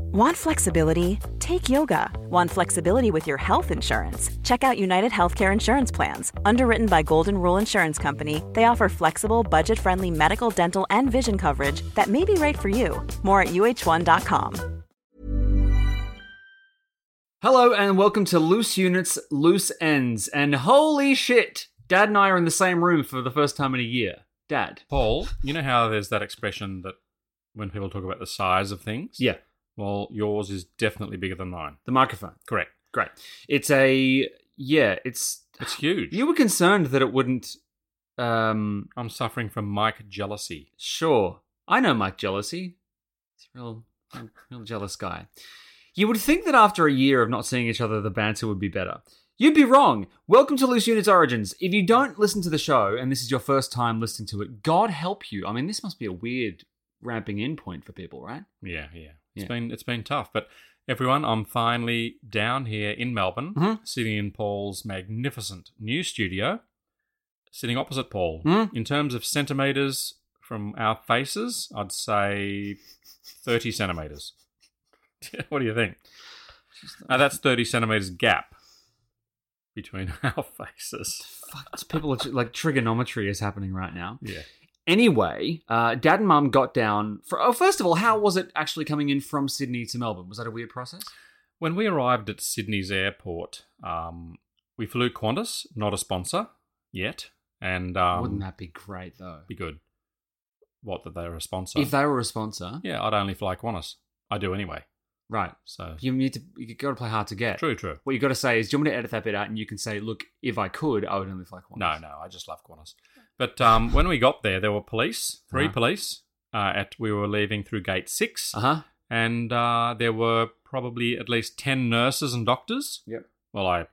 Want flexibility? Take yoga. Want flexibility with your health insurance? Check out United Healthcare Insurance Plans. Underwritten by Golden Rule Insurance Company, they offer flexible, budget friendly medical, dental, and vision coverage that may be right for you. More at uh1.com. Hello and welcome to Loose Units, Loose Ends. And holy shit, Dad and I are in the same room for the first time in a year. Dad. Paul, you know how there's that expression that when people talk about the size of things? Yeah, Well, yours is definitely bigger than mine. the microphone. Correct. Great. It's a yeah, it's It's huge. you were concerned that it wouldn't um I'm suffering from mic jealousy. sure. I know Mike Jealousy. It's a real, real jealous guy. You would think that after a year of not seeing each other the banter would be better. You'd be wrong. Welcome to Loose Units Origins. If you don't listen to the show and this is your first time listening to it, God help you. I mean, this must be a weird ramping in point for people, right? Yeah, yeah. It's Yeah. been it's been tough, but everyone, I'm finally down here in Melbourne, Mhm. sitting in Paul's magnificent new studio, sitting opposite Paul. Mhm. In terms of centimeters from our faces, I'd say 30 centimeters. what do you think? Now that's 30 centimeters gap between our faces. Fuck, people are, like trigonometry is happening right now. Yeah. Anyway, uh, Dad and Mum got down for. Oh, first of all, how was it actually coming in from Sydney to Melbourne? Was that a weird process? When we arrived at Sydney's airport, um, we flew Qantas, not a sponsor yet, and um, Wouldn't that be great though? be good? What that they were a sponsor? If they were a sponsor, yeah, I'd only fly Qantas. I do anyway. right? So You need to. You got to play hard to get. true, true. What you got to say is, do you want me to edit that bit out? And you can say, look, if I could, I would only fly Qantas. No, no, I just love Qantas. But um, when we got there, there were police, 3 Uh-huh. police. Uh, at we were leaving through gate six, Uh huh. and uh, there were probably at least ten nurses and doctors. Yep. Well, I,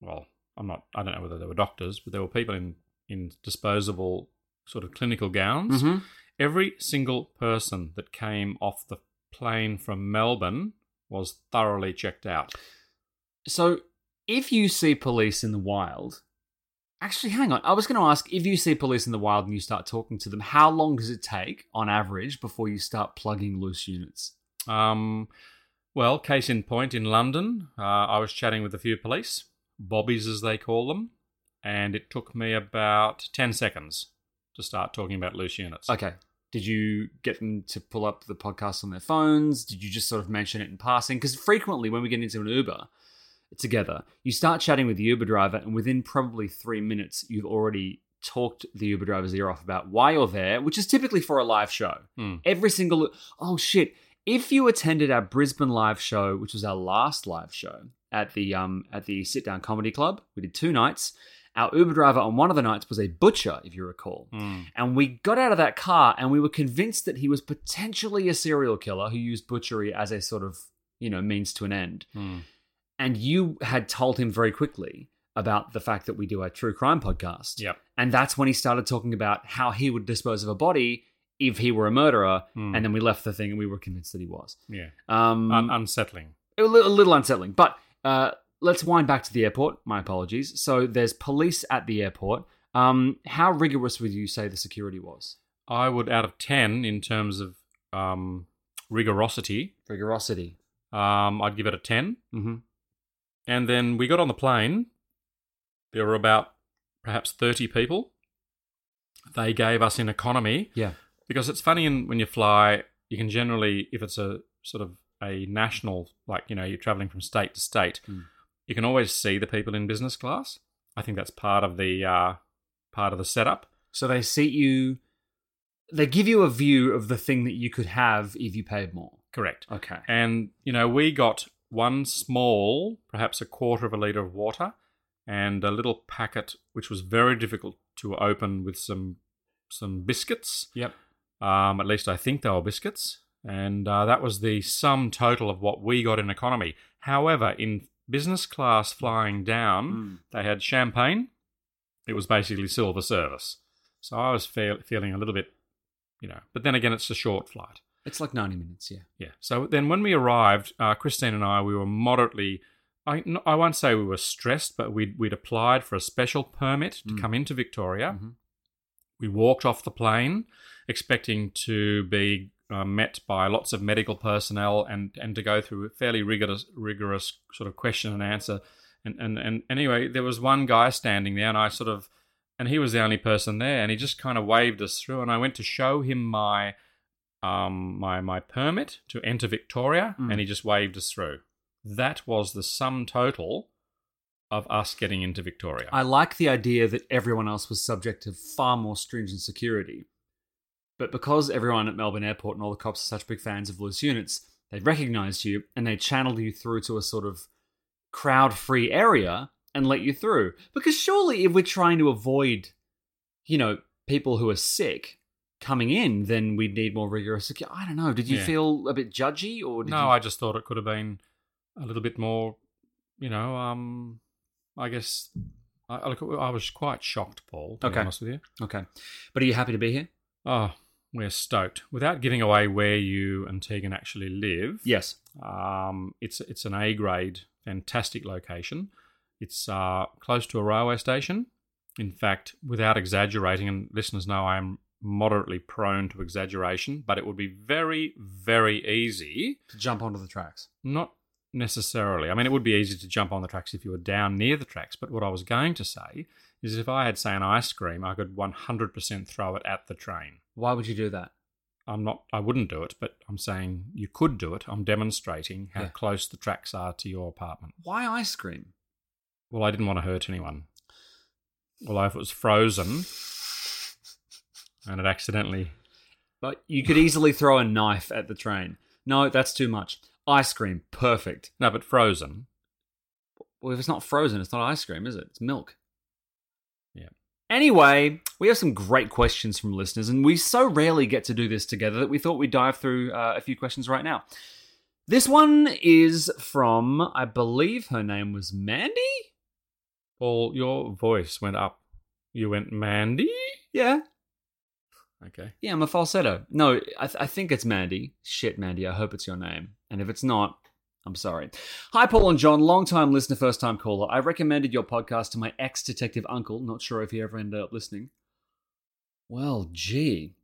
well, I'm not. I don't know whether they were doctors, but there were people in in disposable sort of clinical gowns. Mhm. Every single person that came off the plane from Melbourne was thoroughly checked out. So, if you see police in the wild, actually, hang on. I was going to ask if you see police in the wild and you start talking to them, how long does it take on average before you start plugging loose units? Um, well, case in point, in London, uh, I was chatting with a few police, bobbies as they call them, and it took me about 10 seconds to start talking about loose units. Okay. Did you get them to pull up the podcast on their phones? Did you just sort of mention it in passing? Because frequently, when we get into an Uber together, you start chatting with the Uber driver, and within probably three minutes, you've already talked the Uber driver's ear off about why you're there, which is typically for a live show. Hmm. Every single oh shit! If you attended our Brisbane live show, which was our last live show at the um at the Sit Down Comedy Club, we did two nights. Our Uber driver on one of the nights was a butcher, if you recall. Hmm. And we got out of that car and we were convinced that he was potentially a serial killer who used butchery as a sort of, you know, means to an end. Hmm. And you had told him very quickly about the fact that we do a true crime podcast. Yep. And that's when he started talking about how he would dispose of a body if he were a murderer. Hmm. And then we left the thing and we were convinced that he was. Yeah. Um, Un- unsettling. a little, a little unsettling. But uh, let's wind back to the airport. My apologies. So there's police at the airport. Um, how rigorous would you say the security was? I would, out of 10, in terms of um, rigorosity, Rigorosity. um, I'd give it a 10. Mm-hmm. And then we got on the plane. There were about perhaps 30 people. They gave us in economy Yeah. because it's funny in, when you fly, you can generally, if it's a sort of a national, like, you know, you're traveling from state to state, Mm. you can always see the people in business class. I think that's part of the uh, part of the setup. So they seat you. They give you a view of the thing that you could have if you paid more. Correct. Okay. And, you know, we got one small, perhaps a quarter of a litre of water, and a little packet which was very difficult to open with some some biscuits. Yep. Um, at least I think they were biscuits. And uh, that was the sum total of what we got in economy. However, in business class flying down, Mm. they had champagne. It was basically silver service. So I was feel, feeling a little bit, you know, but then again, it's a short flight. It's like 90 minutes, yeah. Yeah. So then when we arrived, uh, Christine and I, we were moderately, I, I won't say we were stressed, but we'd, we'd applied for a special permit to Mm. come into Victoria. Mhm. We walked off the plane expecting to be uh, met by lots of medical personnel and, and to go through a fairly rigorous, rigorous sort of question and answer. And, and, and anyway, there was one guy standing there, and I sort of, and he was the only person there, and he just kind of waved us through. And I went to show him my um, my my permit to enter Victoria, Mm. and he just waved us through. That was the sum total of us getting into Victoria. I like the idea that everyone else was subject to far more stringent security. But because everyone at Melbourne Airport and all the cops are such big fans of loose units, they recognized you and they channeled you through to a sort of crowd free area and let you through. Because surely if we're trying to avoid, you know, people who are sick coming in, then we'd need more rigorous security. I don't know. Did you Yeah. feel a bit judgy or did no, you... I just thought it could have been a little bit more, you know. Um, I guess I, I look, I was quite shocked, Paul. To be Okay. honest with you. Okay. But are you happy to be here? Oh, we're stoked. Without giving away where you and Tegan actually live, Yes. Um, it's it's an A grade, fantastic location. It's uh, close to a railway station. In fact, without exaggerating, and listeners know I am moderately prone to exaggeration, but it would be very, very easy. To jump onto the tracks. Not necessarily. I mean, it would be easy to jump on the tracks if you were down near the tracks. But what I was going to say is, if I had, say, an ice cream, I could 100% throw it at the train. Why would you do that? I'm not. I wouldn't do it, but I'm saying you could do it. I'm demonstrating how Yeah. close the tracks are to your apartment. Why ice cream? Well, I didn't want to hurt anyone. Well, if it was frozen and it accidentally, But you could easily throw a knife at the train. No, that's too much. Ice cream, perfect. no, but frozen. Well, if it's not frozen, it's not ice cream, is it? It's milk. Yeah. Anyway, we have some great questions from listeners, and we so rarely get to do this together that we thought we'd dive through uh, a few questions right now. This one is from, I believe her name was Mandy? Paul, your voice went up. You went Mandy. Yeah. Okay. Yeah, I'm a falsetto. No, I, th- I think it's Mandy. Shit, Mandy, I hope it's your name. And if it's not, I'm sorry. Hi, Paul and John, long time listener, first time caller. I recommended your podcast to my ex detective uncle. Not sure if he ever ended up listening. Well, gee.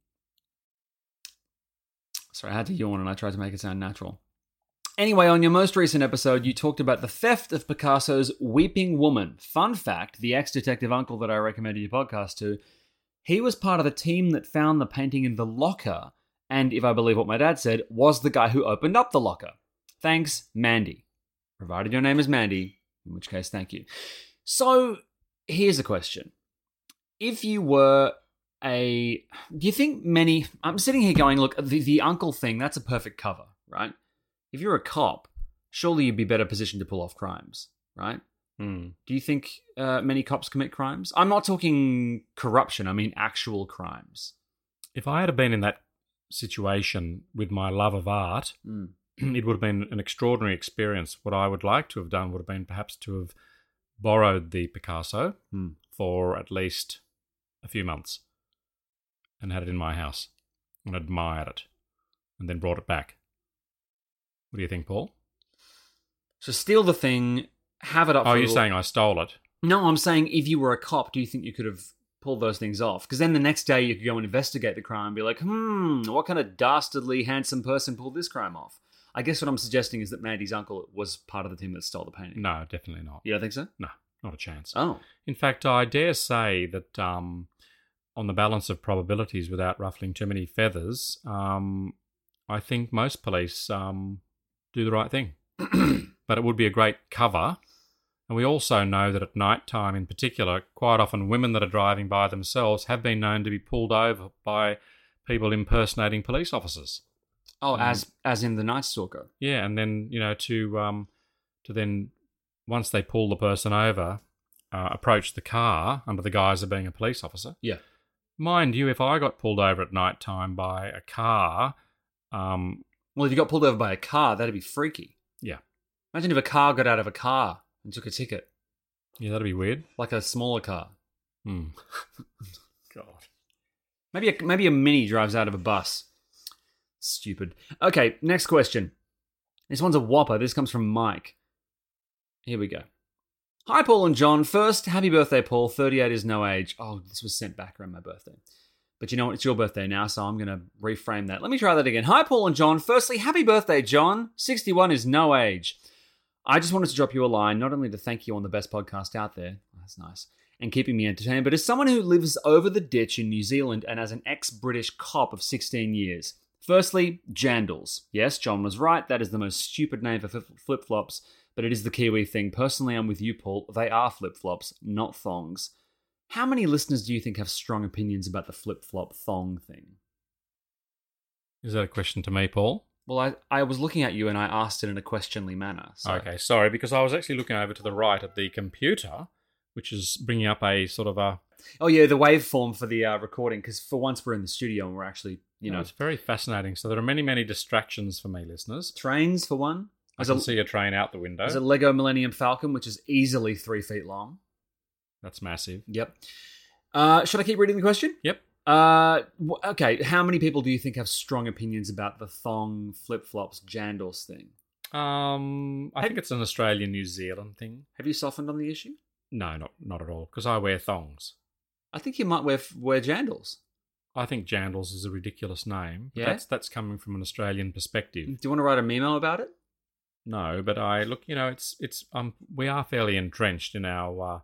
Sorry, I had to yawn and I tried to make it sound natural. Anyway, on your most recent episode, you talked about the theft of Picasso's Weeping Woman. Fun fact the ex detective uncle that I recommended your podcast to he was part of the team that found the painting in the locker, and if I believe what my dad said, was the guy who opened up the locker. Thanks, Mandy. Provided your name is Mandy, in which case, thank you. So, here's a question. If you were a. Do you think many. I'm sitting here going, look, the, the uncle thing, that's a perfect cover, right? If you're a cop, surely you'd be better positioned to pull off crimes, right? Hmm. Do you think uh, many cops commit crimes? I'm not talking corruption, I mean actual crimes. If I had been in that situation with my love of art, Mm. it would have been an extraordinary experience. What I would like to have done would have been perhaps to have borrowed the Picasso Hmm. for at least a few months and had it in my house and admired it and then brought it back. What do you think, Paul? So steal the thing, have it up. Oh, you're saying I stole it? No, I'm saying if you were a cop, do you think you could have pulled those things off? Because then the next day you could go and investigate the crime and be like, hmm, what kind of dastardly handsome person pulled this crime off? I guess what I'm suggesting is that Mandy's uncle was part of the team that stole the painting. No, definitely not. You don't think so? No, not a chance. Oh. In fact, I dare say that um, on the balance of probabilities, without ruffling too many feathers, um, I think most police um, do the right thing. but it would be a great cover. And we also know that at night time, in particular, quite often women that are driving by themselves have been known to be pulled over by people impersonating police officers. Oh, Mm. as as in the Night Stalker. Yeah, and then you know to um, to then once they pull the person over, uh, approach the car under the guise of being a police officer. Yeah. Mind you, if I got pulled over at night time by a car Um, Well, if you got pulled over by a car, that'd be freaky. yeah, Imagine if a car got out of a car and took a ticket, yeah, that'd be weird. like a smaller car. Hmm. God. Maybe a, maybe a mini drives out of a bus. Stupid. Okay, next question. This one's a whopper. This comes from Mike. Here we go. Hi, Paul and John. First, happy birthday, Paul. 38 is no age. Oh, this was sent back around my birthday. But you know what? It's your birthday now, so I'm going to reframe that. Let me try that again. Hi, Paul and John. Firstly, happy birthday, John. 61 is no age. I just wanted to drop you a line, not only to thank you on the best podcast out there, oh, that's nice, and keeping me entertained, but as someone who lives over the ditch in New Zealand and as an ex British cop of 16 years. Firstly, jandals. Yes, John was right. That is the most stupid name for flip flops, but it is the Kiwi thing. Personally, I'm with you, Paul. They are flip flops, not thongs. How many listeners do you think have strong opinions about the flip flop thong thing? Is that a question to me, Paul? Well, I, I was looking at you and I asked it in a questionly manner. So. Okay, sorry, because I was actually looking over to the right at the computer, which is bringing up a sort of a. Oh yeah, the waveform for the uh, recording. Because for once we're in the studio and we're actually, you know, it's very fascinating. So there are many, many distractions for me, listeners. trains for one. I There's can a, see a train out the window. there's a Lego Millennium Falcon, which is easily three feet long. That's massive. Yep. Uh, should I keep reading the question? Yep. Uh, okay. How many people do you think have strong opinions about the thong flip flops jandals thing? Um, I think it's an Australian New Zealand thing. Have you softened on the issue? No, not not at all. Because I wear thongs. I think you might wear wear jandals. I think jandals is a ridiculous name. Yeah? That's that's coming from an Australian perspective. Do you want to write a memo about it? No, but I look. You know, it's it's um we are fairly entrenched in our uh,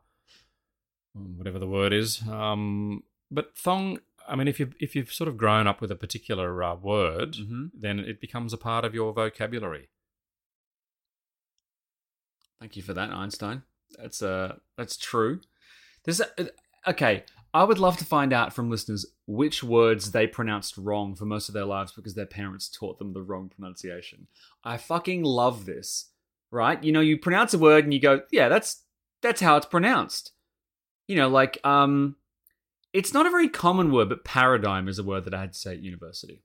whatever the word is. Um, but thong. I mean, if you if you've sort of grown up with a particular uh, word, Mhm. then it becomes a part of your vocabulary. Thank you for that, Einstein. That's uh that's true. There's a, okay. I would love to find out from listeners which words they pronounced wrong for most of their lives because their parents taught them the wrong pronunciation. I fucking love this. Right? You know, you pronounce a word and you go, "Yeah, that's that's how it's pronounced." You know, like um it's not a very common word, but paradigm is a word that I had to say at university.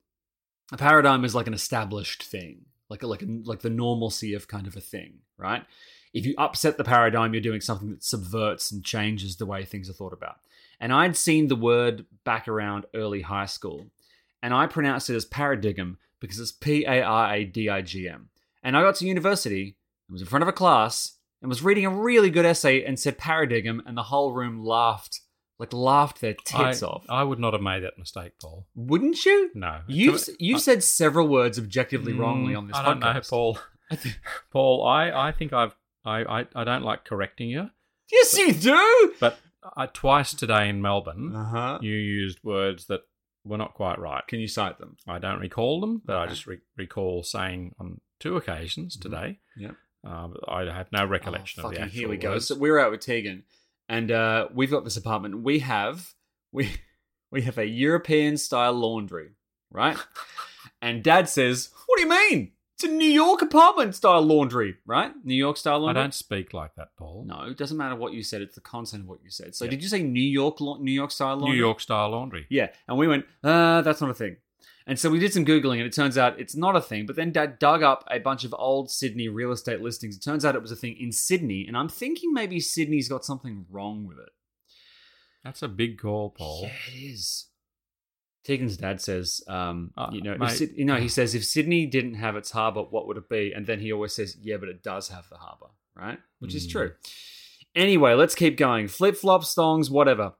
A paradigm is like an established thing, like a, like a, like the normalcy of kind of a thing, right? If you upset the paradigm, you're doing something that subverts and changes the way things are thought about. And I'd seen the word back around early high school, and I pronounced it as paradigm because it's P A R A D I G M. And I got to university and was in front of a class and was reading a really good essay and said paradigm, and the whole room laughed, like laughed their tits I, off. I would not have made that mistake, Paul. Wouldn't you? No, You've you've I- said several words objectively wrongly Mm, on this I don't know, podcast. Paul. Paul, I, I think I've I, I, I don't like correcting you, Yes, you do. but I, twice today in Melbourne, huh. you used words that were not quite right. Can you cite them? I don't recall them, but I just re- recall saying on two occasions today. Yeah. Uh, I have no recollection oh, of the actual here we go. So we're out with Tegan, and uh, we've got this apartment. We have we we have a European style laundry, right? and Dad says, "What do you mean? It's a New York apartment style laundry, right? New York style laundry." I don't speak like that, Paul. No, it doesn't matter what you said. It's the content of what you said. So, Yeah. did you say New York, New York style laundry? New York style laundry. Yeah, and we went, uh, that's not a thing. And so we did some Googling, and it turns out it's not a thing. But then Dad dug up a bunch of old Sydney real estate listings. It turns out it was a thing in Sydney, and I'm thinking maybe Sydney's got something wrong with it. That's a big call, Paul. Yeah, it is. Tegan's dad says, um, Uh, you know, mate. You know, he says if Sydney didn't have its harbour, what would it be? And then he always says, yeah, but it does have the harbour, right? Which is Mm. true. Anyway, let's keep going. Flip flops, thongs, whatever.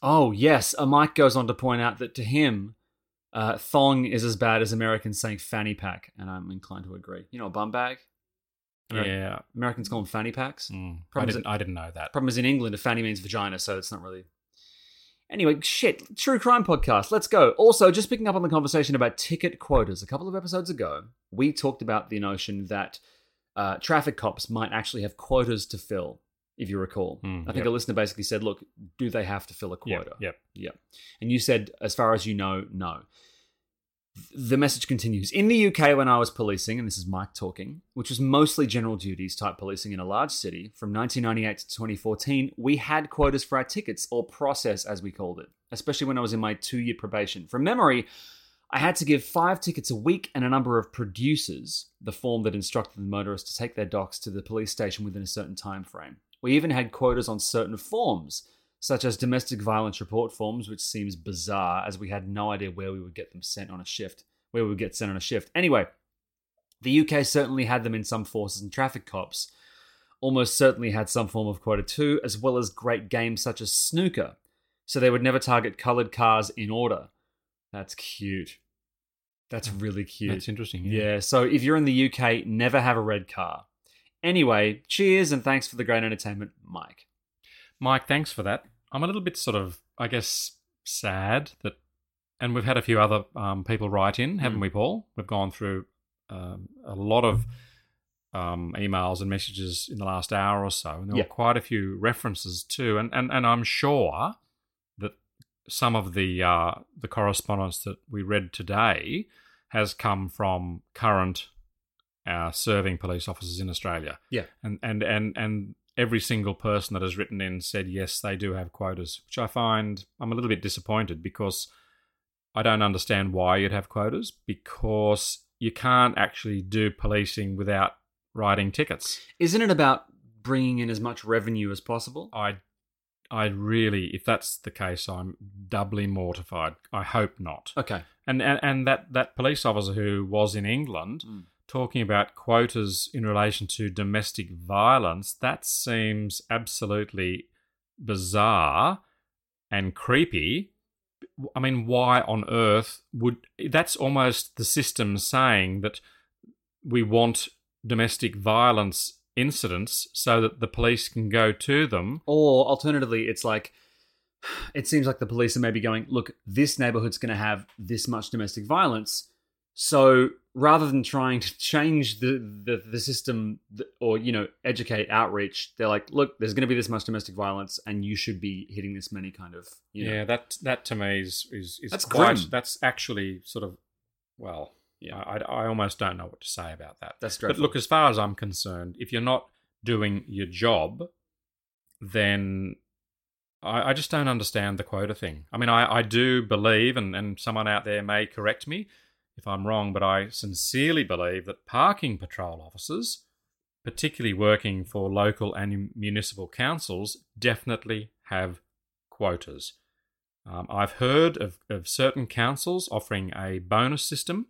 Oh yes, a Mike goes on to point out that to him, uh, thong is as bad as Americans saying fanny pack, and I'm inclined to agree. You know, a bum bag. Ameri- Yeah. Americans call them fanny packs. Mm. I didn't. I didn't know that. Problem is in England, a fanny means vagina, so it's not really. Anyway, shit, true crime podcast. Let's go. Also, just picking up on the conversation about ticket quotas. A couple of episodes ago, we talked about the notion that uh, traffic cops might actually have quotas to fill. If you recall, Mm, I think yep. a listener basically said, "Look, do they have to fill a Yep, quota?" Yep. Yeah. And you said, as far as you know, no. The message continues. In the UK, when I was policing, and this is Mike talking, which was mostly general duties type policing in a large city, from 1998 to 2014, we had quotas for our tickets, or process as we called it, especially when I was in my two year probation. From memory, I had to give five tickets a week and a number of producers, the form that instructed the motorists to take their docs to the police station within a certain time frame. We even had quotas on certain forms, such as domestic violence report forms, which seems bizarre as we had no idea where we would get them sent on a shift, where we would get sent on a shift. Anyway, the UK certainly had them in some forces and traffic cops. Almost certainly had some form of quota too, as well as great games such as snooker. So they would never target coloured cars in order. That's cute. That's really cute. That's interesting. Yeah. So if you're in the UK, never have a red car. Anyway, cheers and thanks for the great entertainment, Mike. Mike, thanks for that. I'm a little bit sort of, I guess, sad that, and we've had a few other um, people write in, haven't Mm. we, Paul? We've gone through um, a lot of um, emails and messages in the last hour or so, and there Yeah. were quite a few references too, and and, and I'm sure that some of the uh, the correspondence that we read today has come from current uh, serving police officers in Australia Yeah. and and and and every single person that has written in said yes they do have quotas which i find i'm a little bit disappointed because i don't understand why you'd have quotas because you can't actually do policing without writing tickets Isn't it about bringing in as much revenue as possible? i i really if that's the case i'm doubly mortified i hope not Okay. and and, and that that police officer who was in england Mm. Talking about quotas in relation to domestic violence, that seems absolutely bizarre and creepy. I mean, why on earth would that's almost the system saying that we want domestic violence incidents so that the police can go to them? Or alternatively, it's like it seems like the police are maybe going, look, this neighborhood's going to have this much domestic violence. So rather than trying to change the, the, the system or, you know, educate outreach, they're like, look, there's going to be this much domestic violence and you should be hitting this many kind of, you know. Yeah, that that to me is is, is That's quite, grim. that's actually sort of well, Yeah. I, I almost don't know what to say about that. That's great. But look, as far as I'm concerned, if you're not doing your job, then I, I just don't understand the quota thing. I mean, I, I do believe, and, and someone out there may correct me if I'm wrong, but I sincerely believe that parking patrol officers, particularly working for local and municipal councils, definitely have quotas. Um, I've heard of, of certain councils offering a bonus system.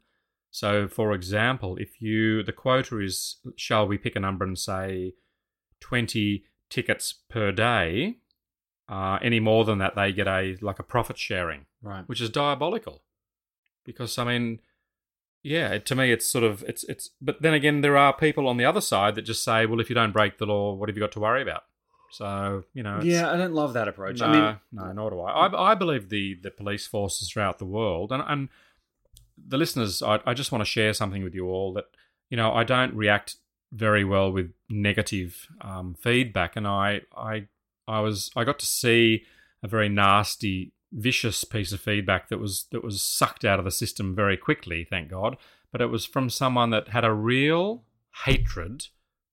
So, for example, if you the quota is, shall we pick a number and say, twenty tickets per day? Uh, any more than that, they get a like a profit sharing, right. which is diabolical. Because I mean, yeah, to me, it's sort of it's it's. But then again, there are people on the other side that just say, well, if you don't break the law, what have you got to worry about? So you know, Yeah, I don't love that approach. no, I mean, no, nor do I. I. I believe the the police forces throughout the world, and and the listeners, I, I just want to share something with you all that you know I don't react very well with negative um, feedback, and I I I was I got to see a very nasty, vicious piece of feedback that was that was sucked out of the system very quickly, thank God. But it was from someone that had a real hatred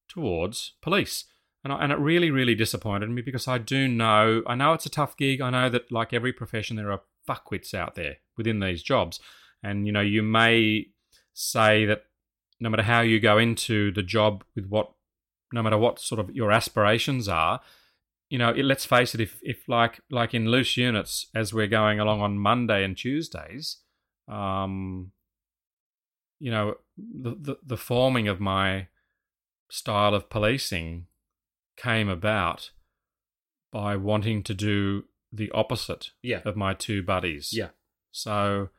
towards police. And, I, and it really, really disappointed me because I do know, I know it's a tough gig. I know that, like every profession, there are fuckwits out there within these jobs. And, you know, you may say that no matter how you go into the job with what, no matter what sort of your aspirations are, you know, it, let's face it, if, if like, like in loose units, as we're going along on Monday and Tuesdays, um, you know, the, the, the forming of my style of policing came about by wanting to do the opposite Yeah. of my two buddies. Yeah. So,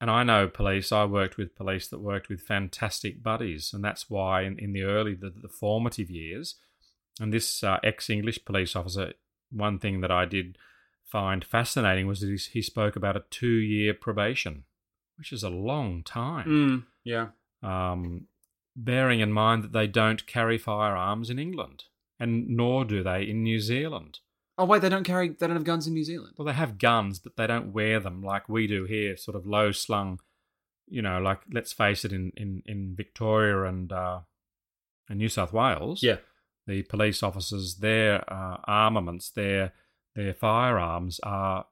and I know police, I worked with police that worked with fantastic buddies. And that's why in, in the early, the, the formative years, and this uh, ex English police officer, one thing that I did find fascinating was that he, he spoke about a two year probation, which is a long time. Mm, yeah. Um, bearing in mind that they don't carry firearms in England, and nor do they in New Zealand. Oh wait, they don't carry. They don't have guns in New Zealand. Well, they have guns, but they don't wear them like we do here, sort of low slung. You know, like let's face it, in in in Victoria and uh, and New South Wales, Yeah. The police officers, their uh, armaments, their their firearms are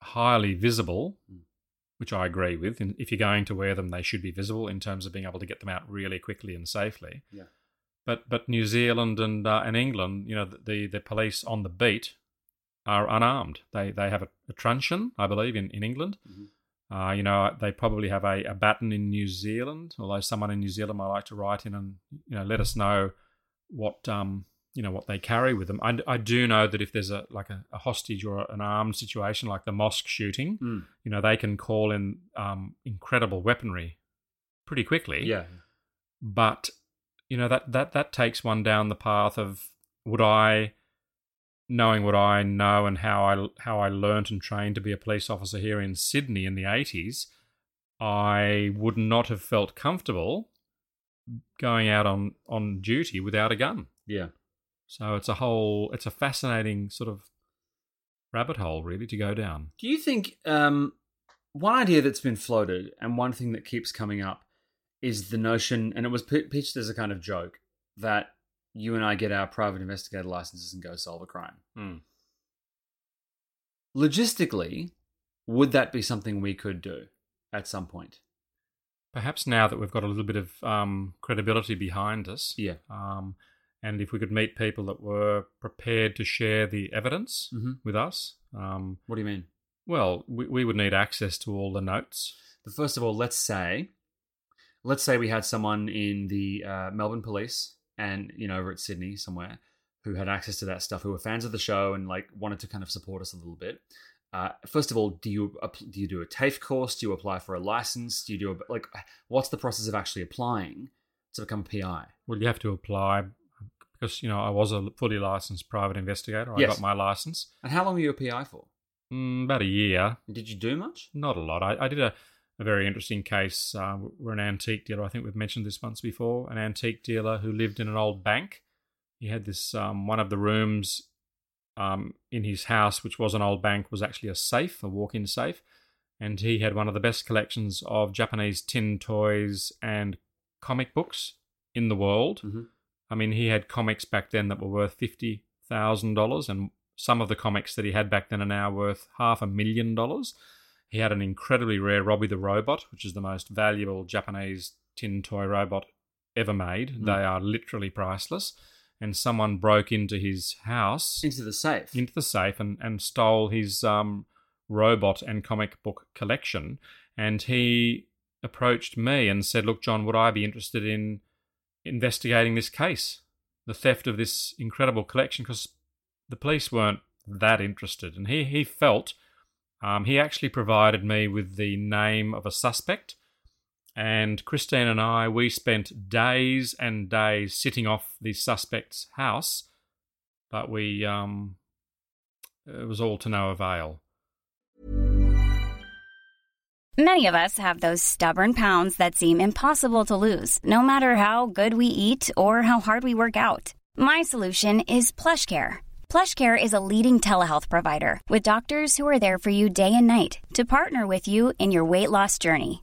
highly visible, which I agree with. And if you're going to wear them, they should be visible in terms of being able to get them out really quickly and safely. Yeah. But but New Zealand and uh, and England, you know, the the police on the beat are unarmed. They they have a, a truncheon, I believe, in in England. Uh, you know, they probably have a, a baton in New Zealand. Although someone in New Zealand might like to write in and you know let us know what um you know what they carry with them. I, I do know that if there's a like a, a hostage or an armed situation like the mosque shooting, Mm. you know they can call in um, incredible weaponry pretty quickly. Yeah. But you know that that that takes one down the path of would I, knowing what I know and how I how I learnt and trained to be a police officer here in Sydney in the eighties, I would not have felt comfortable going out on on duty without a gun. Yeah. So it's a whole it's a fascinating sort of rabbit hole really to go down. Do you think um, one idea that's been floated and one thing that keeps coming up is the notion, and it was pi- pitched as a kind of joke, that you and I get our private investigator licenses and go solve a crime? Logistically, would that be something we could do at some point? Perhaps now that we've got a little bit of um, credibility behind us, Yeah. um, and if we could meet people that were prepared to share the evidence Mhm. with us, um, What do you mean? well, we, we would need access to all the notes. But first of all, let's say, let's say we had someone in the uh, Melbourne Police and you know over at Sydney somewhere who had access to that stuff, who were fans of the show and like wanted to kind of support us a little bit. Uh, first of all, do you do you do a TAFE course? Do you apply for a license? Do you do a, like what's the process of actually applying to become a PI? Well, you have to apply because you know I was a fully licensed private investigator. I Yes. got my license And how long were you a PI for? mm, about a year. Did you do much? Not a lot. I, I did a, a very interesting case. Uh, we're an antique dealer. I think we've mentioned this once before. An antique dealer who lived in an old bank. He had this um, one of the rooms um, in his house, which was an old bank, was actually a safe, a walk-in safe, and he had one of the best collections of Japanese tin toys and comic books in the world. Mhm. I mean, he had comics back then that were worth fifty thousand dollars, and some of the comics that he had back then are now worth half a million dollars. He had an incredibly rare Robbie the Robot, which is the most valuable Japanese tin toy robot ever made. Mm. They are literally priceless. And someone broke into his house, Into the safe. into the safe, and, and stole his um, robot and comic book collection. And he approached me and said, Look, John, would I be interested in investigating this case, the theft of this incredible collection? Because the police weren't that interested. And he, he felt um, he actually provided me with the name of a suspect. And Christine and I, we spent days and days sitting off the suspect's house, but we, um, it was all to no avail. Many of us have those stubborn pounds that seem impossible to lose, no matter how good we eat or how hard we work out. My solution is PlushCare. PlushCare is a leading telehealth provider with doctors who are there for you day and night to partner with you in your weight loss journey.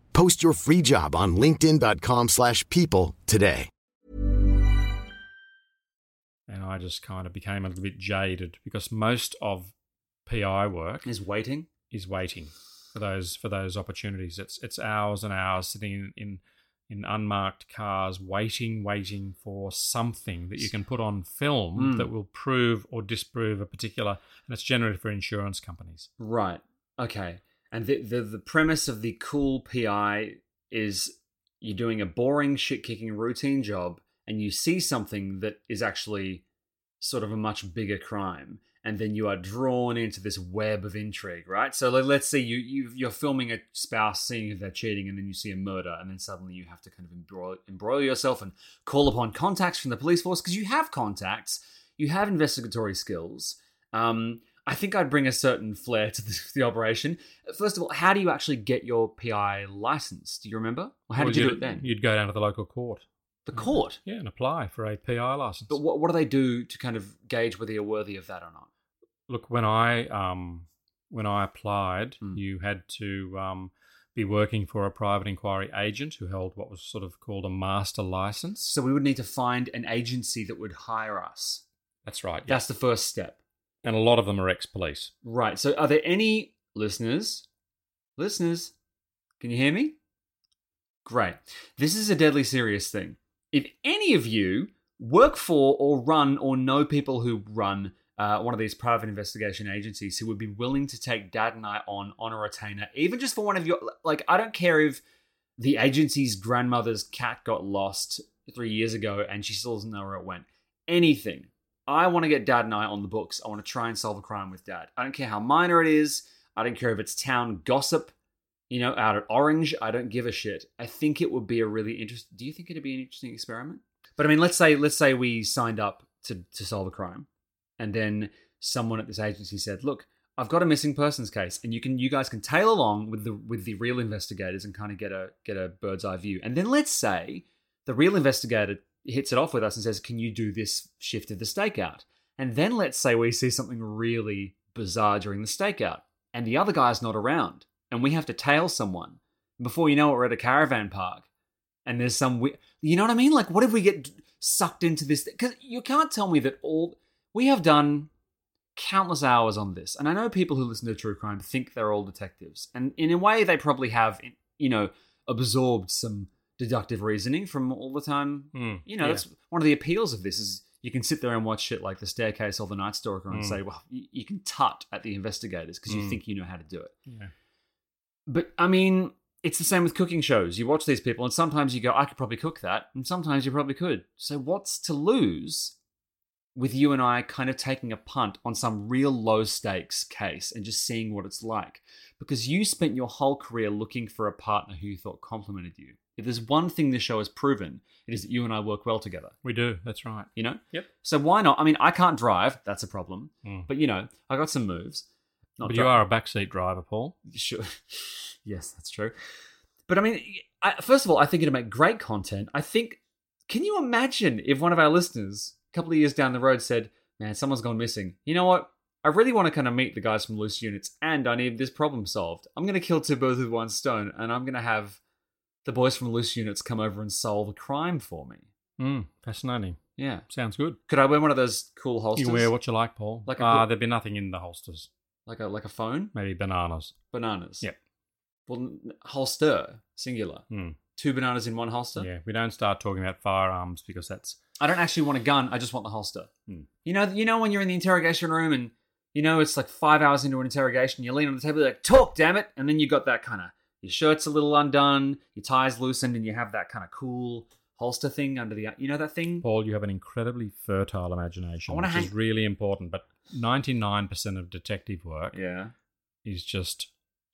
Post your free job on linkedin.com/people slash people today. And I just kind of became a little bit jaded because most of PI work Is waiting. is waiting for those for those opportunities. It's it's hours and hours sitting in, in in unmarked cars, waiting, waiting for something that you can put on film Mm. that will prove or disprove a particular, and it's generally for insurance companies. Right. Okay. And the, the the premise of the cool PI is you're doing a boring shit kicking routine job and you see something that is actually sort of a much bigger crime and then you are drawn into this web of intrigue, right? So let's say you, you you're filming a spouse seeing if they're cheating, and then you see a murder, and then suddenly you have to kind of embroil, embroil yourself and call upon contacts from the police force because you have contacts, you have investigatory skills. Um, I think I'd bring a certain flair to the, the operation. First of all, how do you actually get your PI license? Do you remember? Or how Well, did you do it then? You'd go down to the local court. The court. Yeah, and apply for a PI license. But what what do they do to kind of gauge whether you're worthy of that or not? Look, when I um when I applied, Mm. you had to um be working for a private inquiry agent who held what was sort of called a master license. So we would need to find an agency that would hire us. That's right. That's the first step. And a lot of them are ex-police. Right. So are there any listeners? Listeners, can you hear me? Great. This is a deadly serious thing. If any of you work for or run or know people who run uh, one of these private investigation agencies who would be willing to take Dad and I on on a retainer, even just for one of your, like, I don't care if the agency's grandmother's cat got lost three years ago and she still doesn't know where it went. Anything. I want to get Dad and I on the books. I want to try and solve a crime with Dad. I don't care how minor it is. I don't care if it's town gossip, you know, out at Orange. I don't give a shit. I think it would be a really interesting. Do you think it'd be an interesting experiment? But I mean, let's say let's say we signed up to to solve a crime, and then someone at this agency said, "Look, I've got a missing persons case, and you can you guys can tail along with the with the real investigators and kind of get a get a bird's eye view." And then let's say the real investigator hits it off with us and says, "Can you do this shift of the stakeout?" And then let's say we see something really bizarre during the stakeout, and the other guy's not around, and we have to tail someone. Before you know it, we're at a caravan park, and there's some, you know what I mean? Like, what if we get sucked into this? Because you can't tell me that all we have done countless hours on this, and I know people who listen to true crime think they're all detectives, and in a way, they probably have, you know, absorbed some deductive reasoning from all the time. Hmm, You know, yeah. that's one of the appeals of this is you can sit there and watch shit like The Staircase or The Night Stalker and Mm. say, well, you, you can tut at the investigators because you Mm. think you know how to do it. Yeah. But I mean, it's the same with cooking shows. You watch these people, and sometimes you go, I could probably cook that, and sometimes you probably could. So, what's to lose with you and I kind of taking a punt on some real low stakes case and just seeing what it's like? Because you spent your whole career looking for a partner who you thought complimented you. If there's one thing this show has proven, it is that you and I work well together. We do. That's right. You know? Yep. So why not? I mean, I can't drive. That's a problem. Mm. But you know, I got some moves. Not But dri- you are a backseat driver, Paul. Sure. yes, that's true. But I mean, I, first of all, I think it'd make great content. I think, can you imagine if one of our listeners, a couple of years down the road, said, "Man, someone's gone missing. You know what? I really want to kind of meet the guys from Loose Units, and I need this problem solved. I'm going to kill two birds with one stone, and I'm going to have the boys from Loose Units come over and solve a crime for me." Mm, fascinating. Yeah. Sounds good. Could I wear one of those cool holsters? You wear what you like, Paul. Like ah, book- there'd be nothing in the holsters. like a like a phone? Maybe bananas. Bananas. Yep. Well, holster, singular. Mm. Two bananas in one holster. Yeah, we don't start talking about firearms because that's I don't actually want a gun. I just want the holster. Hmm. You know, you know when you're in the interrogation room and you know it's like five hours into an interrogation, you lean on the table, you're like, "Talk, damn it!" And then you got that kind of your shirt's a little undone, your tie's loosened, and you have that kind of cool holster thing under the, you know, that thing. Paul. You have an incredibly fertile imagination, which wanna is really important. But ninety nine percent of detective work Yeah. is just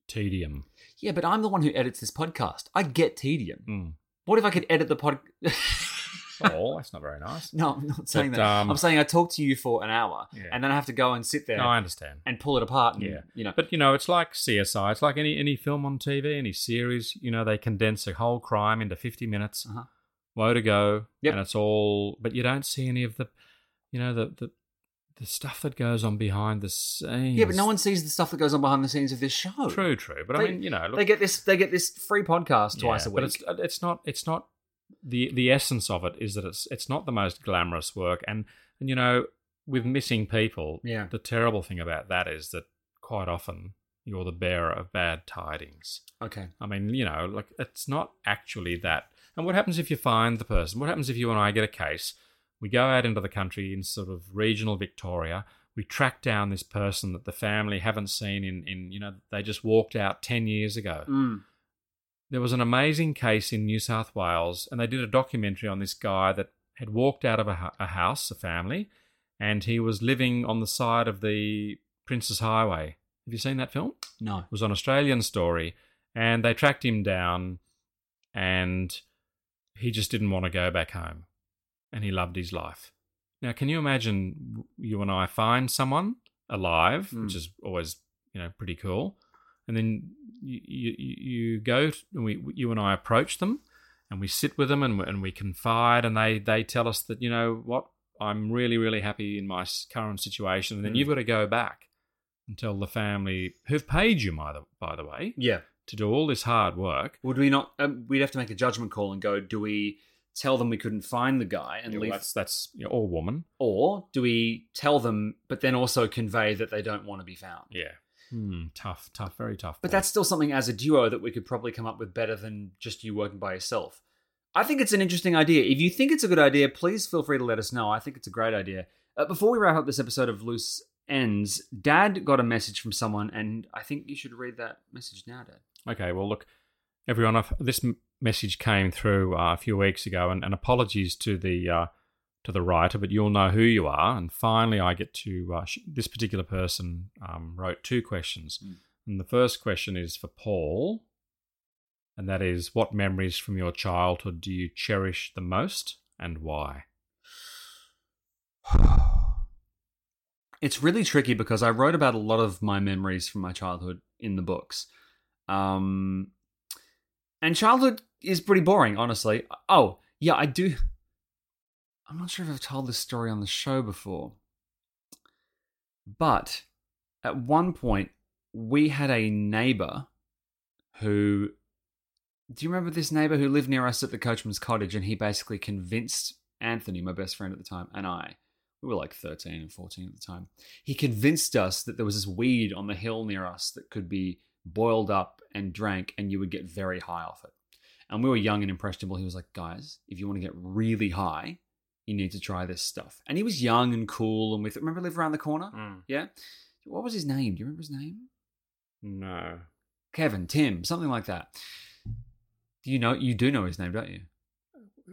tedium. Yeah, but I'm the one who edits this podcast. I get tedium. Mm. What if I could edit the pod? Paul, that's not very nice. no, I'm not saying But, that. um, I'm saying I talk to you for an hour, Yeah. and then I have to go and sit there No, I understand. and pull it apart. And, Yeah, you know. But you know, it's like CSI. It's like any any film on TV, any series. You know, they condense a whole crime into fifty minutes. Uh-huh. woe to go, Yep. and it's all. But you don't see any of the, you know, the the the stuff that goes on behind the scenes. Yeah, but no one sees the stuff that goes on behind the scenes of this show. True, true. But I They- mean, you know, look, they get this. They get this free podcast twice yeah, a week. But it's it's not it's not the the essence of it is that it's it's not the most glamorous work, and and you know, with missing people, Yeah. the terrible thing about that is that quite often you're the bearer of bad tidings. okay. I mean, you know, like it's not actually that. And what happens if you find the person? What happens if you and I get a case? We go out into the country in sort of regional Victoria. We track down this person that the family haven't seen in, in you know, they just walked out 10 years ago. Mm. There was an amazing case in New South Wales, and they did a documentary on this guy that had walked out of a, a house, a family, and he was living on the side of the Princes Highway. Have you seen that film? No. It was an Australian story, and they tracked him down, and he just didn't want to go back home, and he loved his life. Now, can you imagine you and I find someone alive, Mm. which is always you know pretty cool, and then you you, you go and we you and I approach them, and we sit with them and we, and we confide, and they they tell us that you know what I'm really really happy in my current situation, and then Mm. you've got to go back and tell the family who've paid you by the by the way Yeah. to do all this hard work. Would we not? Um, we'd have to make a judgment call and go. Do we tell them we couldn't find the guy and Yeah, well, leave, that's that's you know, all woman. or do we tell them, but then also convey that they don't want to be found? Yeah. Hmm, tough, tough, very tough. But call. that's still something as a duo that we could probably come up with better than just you working by yourself. I think it's an interesting idea. If you think it's a good idea, please feel free to let us know. I think it's a great idea. Uh, before we wrap up this episode of Loose Units, Dad got a message from someone, and I think you should read that message now, Dad. Okay, well, look, everyone, I've- this message came through uh, a few weeks ago, and, and apologies to the uh, to the writer, but you'll know who you are. And finally, I get to uh, sh- this particular person um, wrote two questions, Mm. and the first question is for Paul, and that is, what memories from your childhood do you cherish the most, and why? It's really tricky because I wrote about a lot of my memories from my childhood in the books. Um, and childhood is pretty boring, honestly. Oh, yeah, I do. I'm not sure if I've told this story on the show before. But at one point, we had a neighbor who. Do you remember this neighbor who lived near us at the coachman's cottage? And he basically convinced Anthony, my best friend at the time, and I, we were like 13 and 14 at the time. He convinced us that there was this weed on the hill near us that could be boiled up and drank, and you would get very high off it. And we were young and impressionable. He was like, guys, if you want to get really high, you need to try this stuff. And he was young and cool. And with, remember, live around the corner? Mm. Yeah. What was his name? Do you remember his name? No. Kevin, Tim, something like that. Do you know? You do know his name, don't you?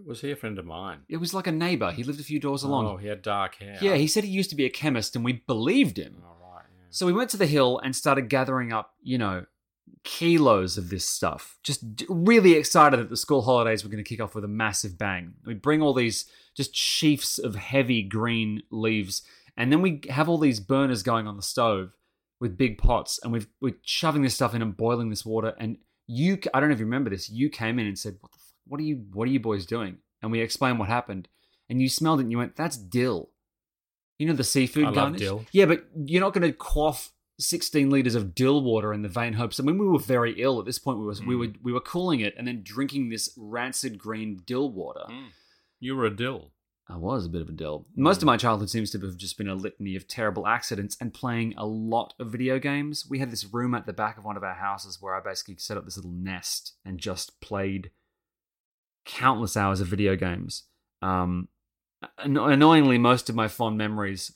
Was he a friend of mine? It was like a neighbor. He lived a few doors along. Oh, he had dark hair. Yeah, he said he used to be a chemist, and we believed him. All right. Yeah. So we went to the hill and started gathering up, you know, kilos of this stuff. Just really excited that the school holidays were going to kick off with a massive bang. We bring all these just sheafs of heavy green leaves, and then we have all these burners going on the stove with big pots, and we've, we're shoving this stuff in and boiling this water. And you, I don't know if you remember this, you came in and said, "What the fuck? What are you? What are you boys doing?" And we explained what happened, and you smelled it, and you went, "That's dill." You know the seafood I love garnish? dill. Yeah, but you're not going to quaff 16 liters of dill water in the vain hopes. I mean, we were very ill at this point. We was we Mm. were we were cooling it and then drinking this rancid green dill water. Mm. You were a dill. I was a bit of a dill. Most of my childhood seems to have just been a litany of terrible accidents and playing a lot of video games. We had this room at the back of one of our houses where I basically set up this little nest and just played countless hours of video games. Um, anno- annoyingly, most of my fond memories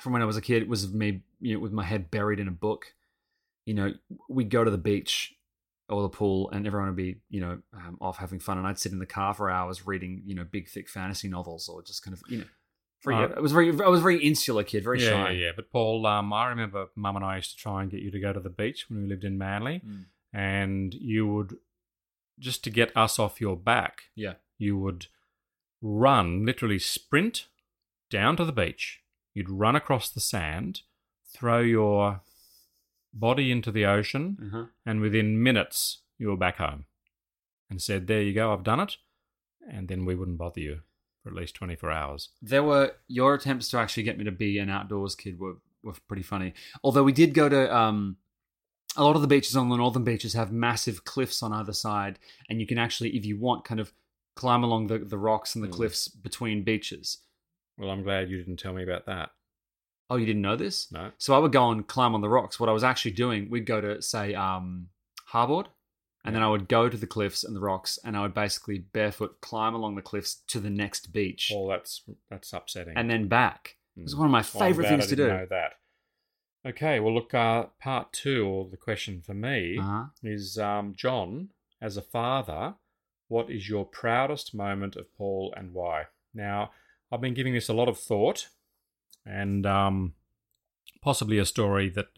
from when I was a kid it was me, you know, with my head buried in a book. You know, we'd go to the beach or the pool, and everyone would be, you know, um, off having fun, and I'd sit in the car for hours reading, you know, big thick fantasy novels, or just kind of, you know, very, Uh, I was very, I was a very insular kid, very yeah, shy. yeah, yeah. But Paul, um, I remember Mum and I used to try and get you to go to the beach when we lived in Manly, Mm. and you would just to get us off your back, yeah. you would run, literally sprint down to the beach. You'd run across the sand, throw your body into the ocean, Uh-huh. and within minutes you were back home and said, There you go, I've done it. and then we wouldn't bother you for at least 24 hours. There were your attempts to actually get me to be an outdoors kid were were pretty funny. Although we did go to um, a lot of the beaches on the northern beaches have massive cliffs on either side, and you can actually, if you want, kind of climb along the, the rocks and the Mm. cliffs between beaches. Well, I'm glad you didn't tell me about that. Oh, you didn't know this? No. So I would go and climb on the rocks. What I was actually doing, we'd go to say um, Harbord, and then I would go to the cliffs and the rocks, and I would basically barefoot climb along the cliffs to the next beach, Oh, that's that's upsetting. and then back. It was Mm. one of my favorite glad things I to didn't do. Know that. Okay, well, look, uh, part two, or the question for me, Uh-huh. is um, John, as a father, what is your proudest moment of Paul and why? Now, I've been giving this a lot of thought, and um, possibly a story that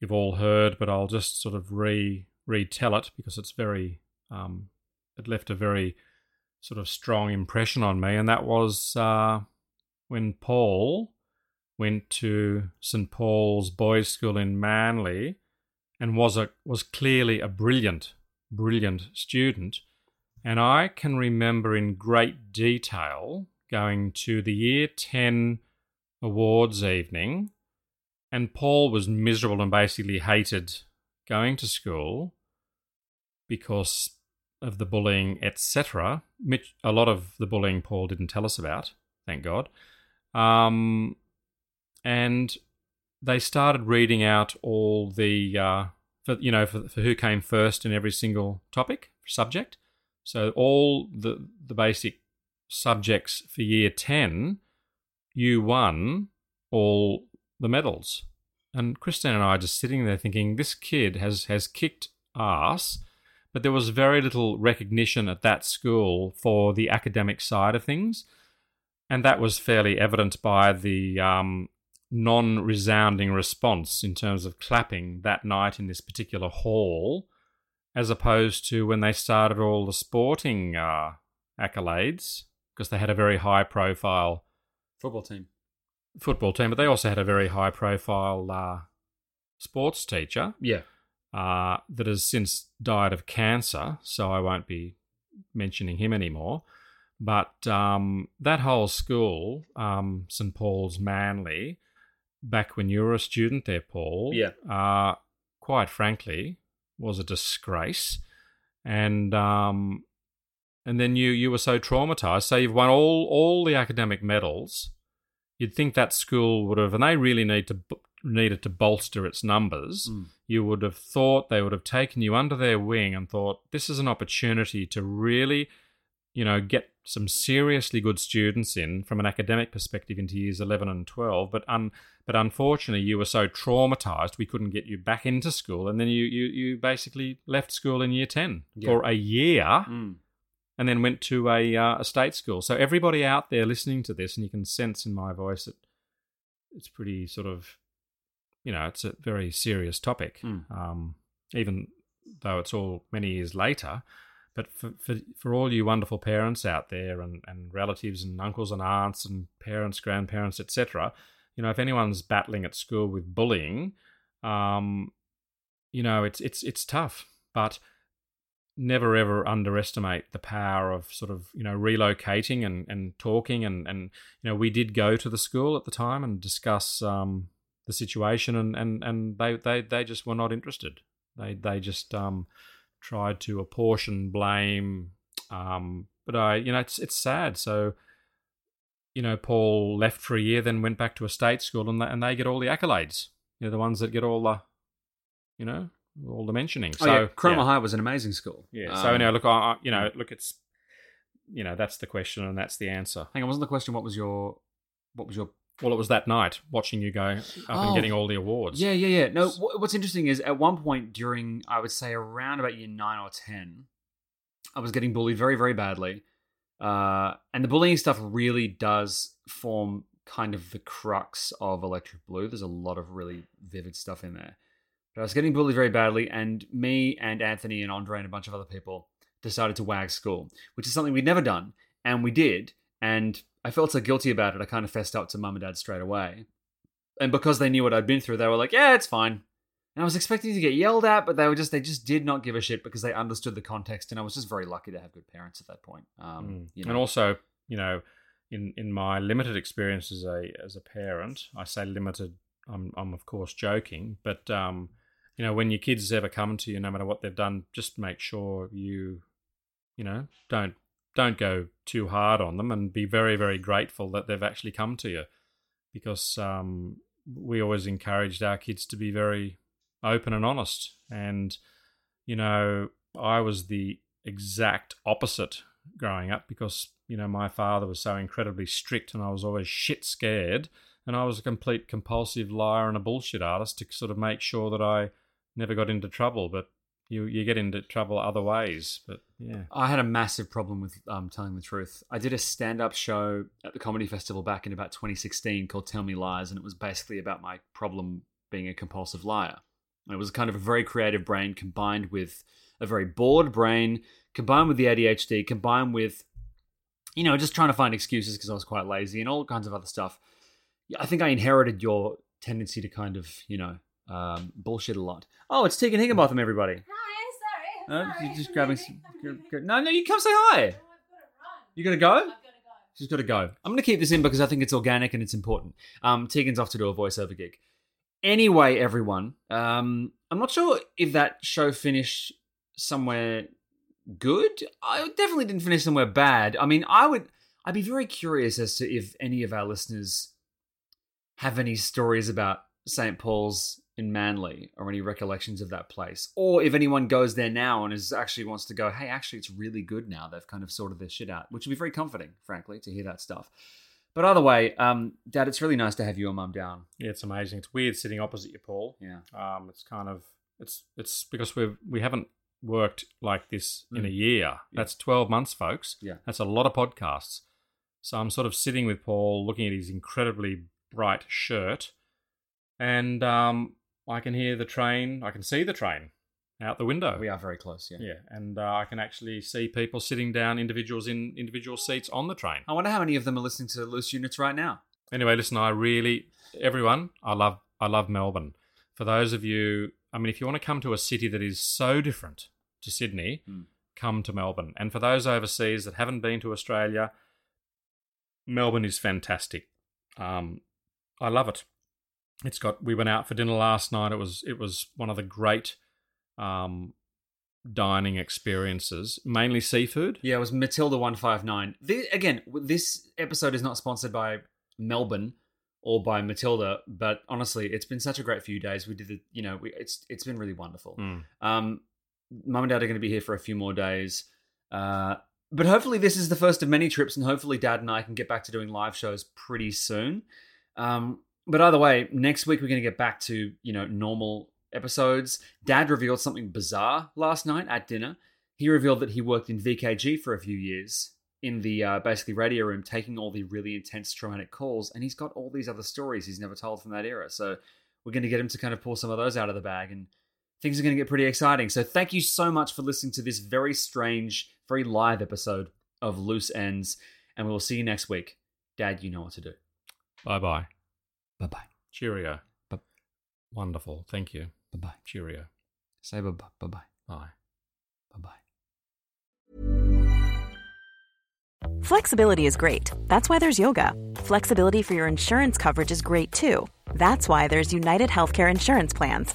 you've all heard, but I'll just sort of re retell it because it's very, um, it left a very sort of strong impression on me, and that was uh, when Paul went to St Paul's Boys' School in Manly and was a was clearly a brilliant, brilliant student. And I can remember in great detail going to the year 10 awards evening, and Paul was miserable and basically hated going to school because of the bullying, etc. A lot of the bullying Paul didn't tell us about, thank God. Um, and they started reading out all the, uh, for, you know, for, for who came first in every single topic subject. So all the the basic subjects for year ten, you won all the medals. And Christine and I are just sitting there thinking, this kid has has kicked ass, but there was very little recognition at that school for the academic side of things, and that was fairly evident by the um, non-resounding response in terms of clapping that night in this particular hall, as opposed to when they started all the sporting uh, accolades, because they had a very high-profile Football team. football team, but they also had a very high profile uh, sports teacher Yeah. uh, that has since died of cancer, so I won't be mentioning him anymore. But um, that whole school, um, St. Paul's Manly, back when you were a student there, Paul, Yeah. uh, quite frankly, was a disgrace. And um, and then you you were so traumatized. So you've won all all the academic medals. You'd think that school would have, and they really need to needed to bolster its numbers. Mm. You would have thought they would have taken you under their wing and thought this is an opportunity to really, you know, get some seriously good students in from an academic perspective into years eleven and twelve. But un, but unfortunately, you were so traumatized we couldn't get you back into school, and then you you you basically left school in year ten Yeah. for a year Mm. And then went to a, uh, a state school. So everybody out there listening to this, and you can sense in my voice that it's pretty sort of, you know, it's a very serious topic, Mm. um, even though it's all many years later. But for, for, for all you wonderful parents out there and, and relatives and uncles and aunts and parents, grandparents, etc., you know, if anyone's battling at school with bullying, um, you know, it's it's it's tough. But never ever underestimate the power of sort of you know relocating and, and talking and, and you know we did go to the school at the time and discuss um, the situation and, and, and they, they, they just were not interested. They they just um, tried to apportion blame um, but I you know it's it's sad. So you know Paul left for a year then went back to a state school and they, and they get all the accolades. You know the ones that get all the you know all the mentioning Oh, so yeah. Cromer yeah. High was an amazing school. Yeah. Um, so anyway, look, I, I- you know, look, it's you know, that's the question and that's the answer. Hang on, wasn't the question what was your what was your Well, it was that night watching you go up and Oh. getting all the awards. Yeah, yeah, yeah. No, what's interesting is at one point during, I would say around about year nine or 10, I was getting bullied very, very badly. Uh, and the bullying stuff really does form kind of the crux of Electric Blue. There's a lot of really vivid stuff in there. But I was getting bullied very badly, and me and Anthony and Andre and a bunch of other people decided to wag school, which is something we'd never done. And we did. And I felt so guilty about it, I kind of fessed up to mum and dad straight away. And because they knew what I'd been through, they were like, yeah, it's fine. And I was expecting to get yelled at, but they were just they just did not give a shit because they understood the context, and I was just very lucky to have good parents at that point. Um, Mm. you know. And also, you know, in in my limited experience as a as a parent, I say limited. I'm I'm of course joking, but um, you know, when your kids ever come to you, no matter what they've done, just make sure you, you know, don't don't go too hard on them, and be very very grateful that they've actually come to you, because um, we always encouraged our kids to be very open and honest, and you know, I was the exact opposite growing up because you know my father was so incredibly strict and I was always shit scared. And I was a complete compulsive liar and a bullshit artist to sort of make sure that I never got into trouble but you you get into trouble other ways but yeah I had a massive problem with um, telling the truth. I did a stand up show at the Comedy Festival back in about 2016 called Tell Me Lies, and it was basically about my problem being a compulsive liar. It was kind of a very creative brain combined with a very bored brain, combined with the ADHD, combined with, you know, just trying to find excuses because I was quite lazy and all kinds of other stuff. I think I inherited your tendency to kind of, you know, um, bullshit a lot. Oh, it's Tegan Higginbotham, everybody. Hi, sorry. Uh, sorry. just grabbing. Some, no, no, you come say hi. You gotta go. She's got to go. I'm going to keep this in because I think it's organic and it's important. Um, Tegan's off to do a voiceover gig. Anyway, everyone, um, I'm not sure if that show finished somewhere good. I definitely didn't finish somewhere bad. I mean, I would. I'd be very curious as to if any of our listeners have any stories about St. Paul's in Manly or any recollections of that place, or if anyone goes there now and is actually wants to go, hey, actually, it's really good now. They've kind of sorted their shit out, which would be very comforting, frankly, to hear that stuff. But either way, um, Dad, it's really nice to have you and Mum down. yeah it's amazing it's weird sitting opposite you Paul Yeah. um it's kind of it's it's because we've we haven't worked like this in Mm. a year that's 12 months folks Yeah. that's a lot of podcasts so i'm sort of sitting with paul looking at his incredibly bright shirt and um i can hear the train i can see the train out the window We are very close, yeah. yeah and uh, i can actually see people sitting down individuals in individual seats on the train I wonder how many of them are listening to Loose Units right now. Anyway, listen, I really everyone, I love I love Melbourne. For those of you, I mean if you want to come to a city that is so different to Sydney, Mm. come to Melbourne. And for those overseas that haven't been to Australia, Melbourne is fantastic. Um, I love it. It's got we went out for dinner last night. It was it was one of the great um dining experiences, mainly seafood. Yeah, it was Matilda one five nine. Again, this episode is not sponsored by Melbourne or by Matilda, but honestly, it's been such a great few days. We did the, you know, we, it's it's been really wonderful. Mm. Um, Mum and Dad are going to be here for a few more days, uh, but hopefully this is the first of many trips, and hopefully Dad and I can get back to doing live shows pretty soon. Um, but either way, next week we're going to get back to you know normal episodes. Dad revealed something bizarre last night at dinner. He revealed that he worked in VKG for a few years in the uh, basically radio room, taking all the really intense traumatic calls, and he's got all these other stories he's never told from that era. So we're going to get him to kind of pull some of those out of the bag, and things are going to get pretty exciting. So thank you so much for listening to this very strange, very live episode of Loose Units, and we will see you next week. Dad, you know what to do. Bye bye. Bye bye. Cheerio. Bu- Wonderful. Thank you. Bye bye. Cheerio. Say bye bye. Bye bye. Bye. Bye bye. Flexibility is great. That's why there's yoga. Flexibility for your insurance coverage is great too. That's why there's United Healthcare Insurance Plans.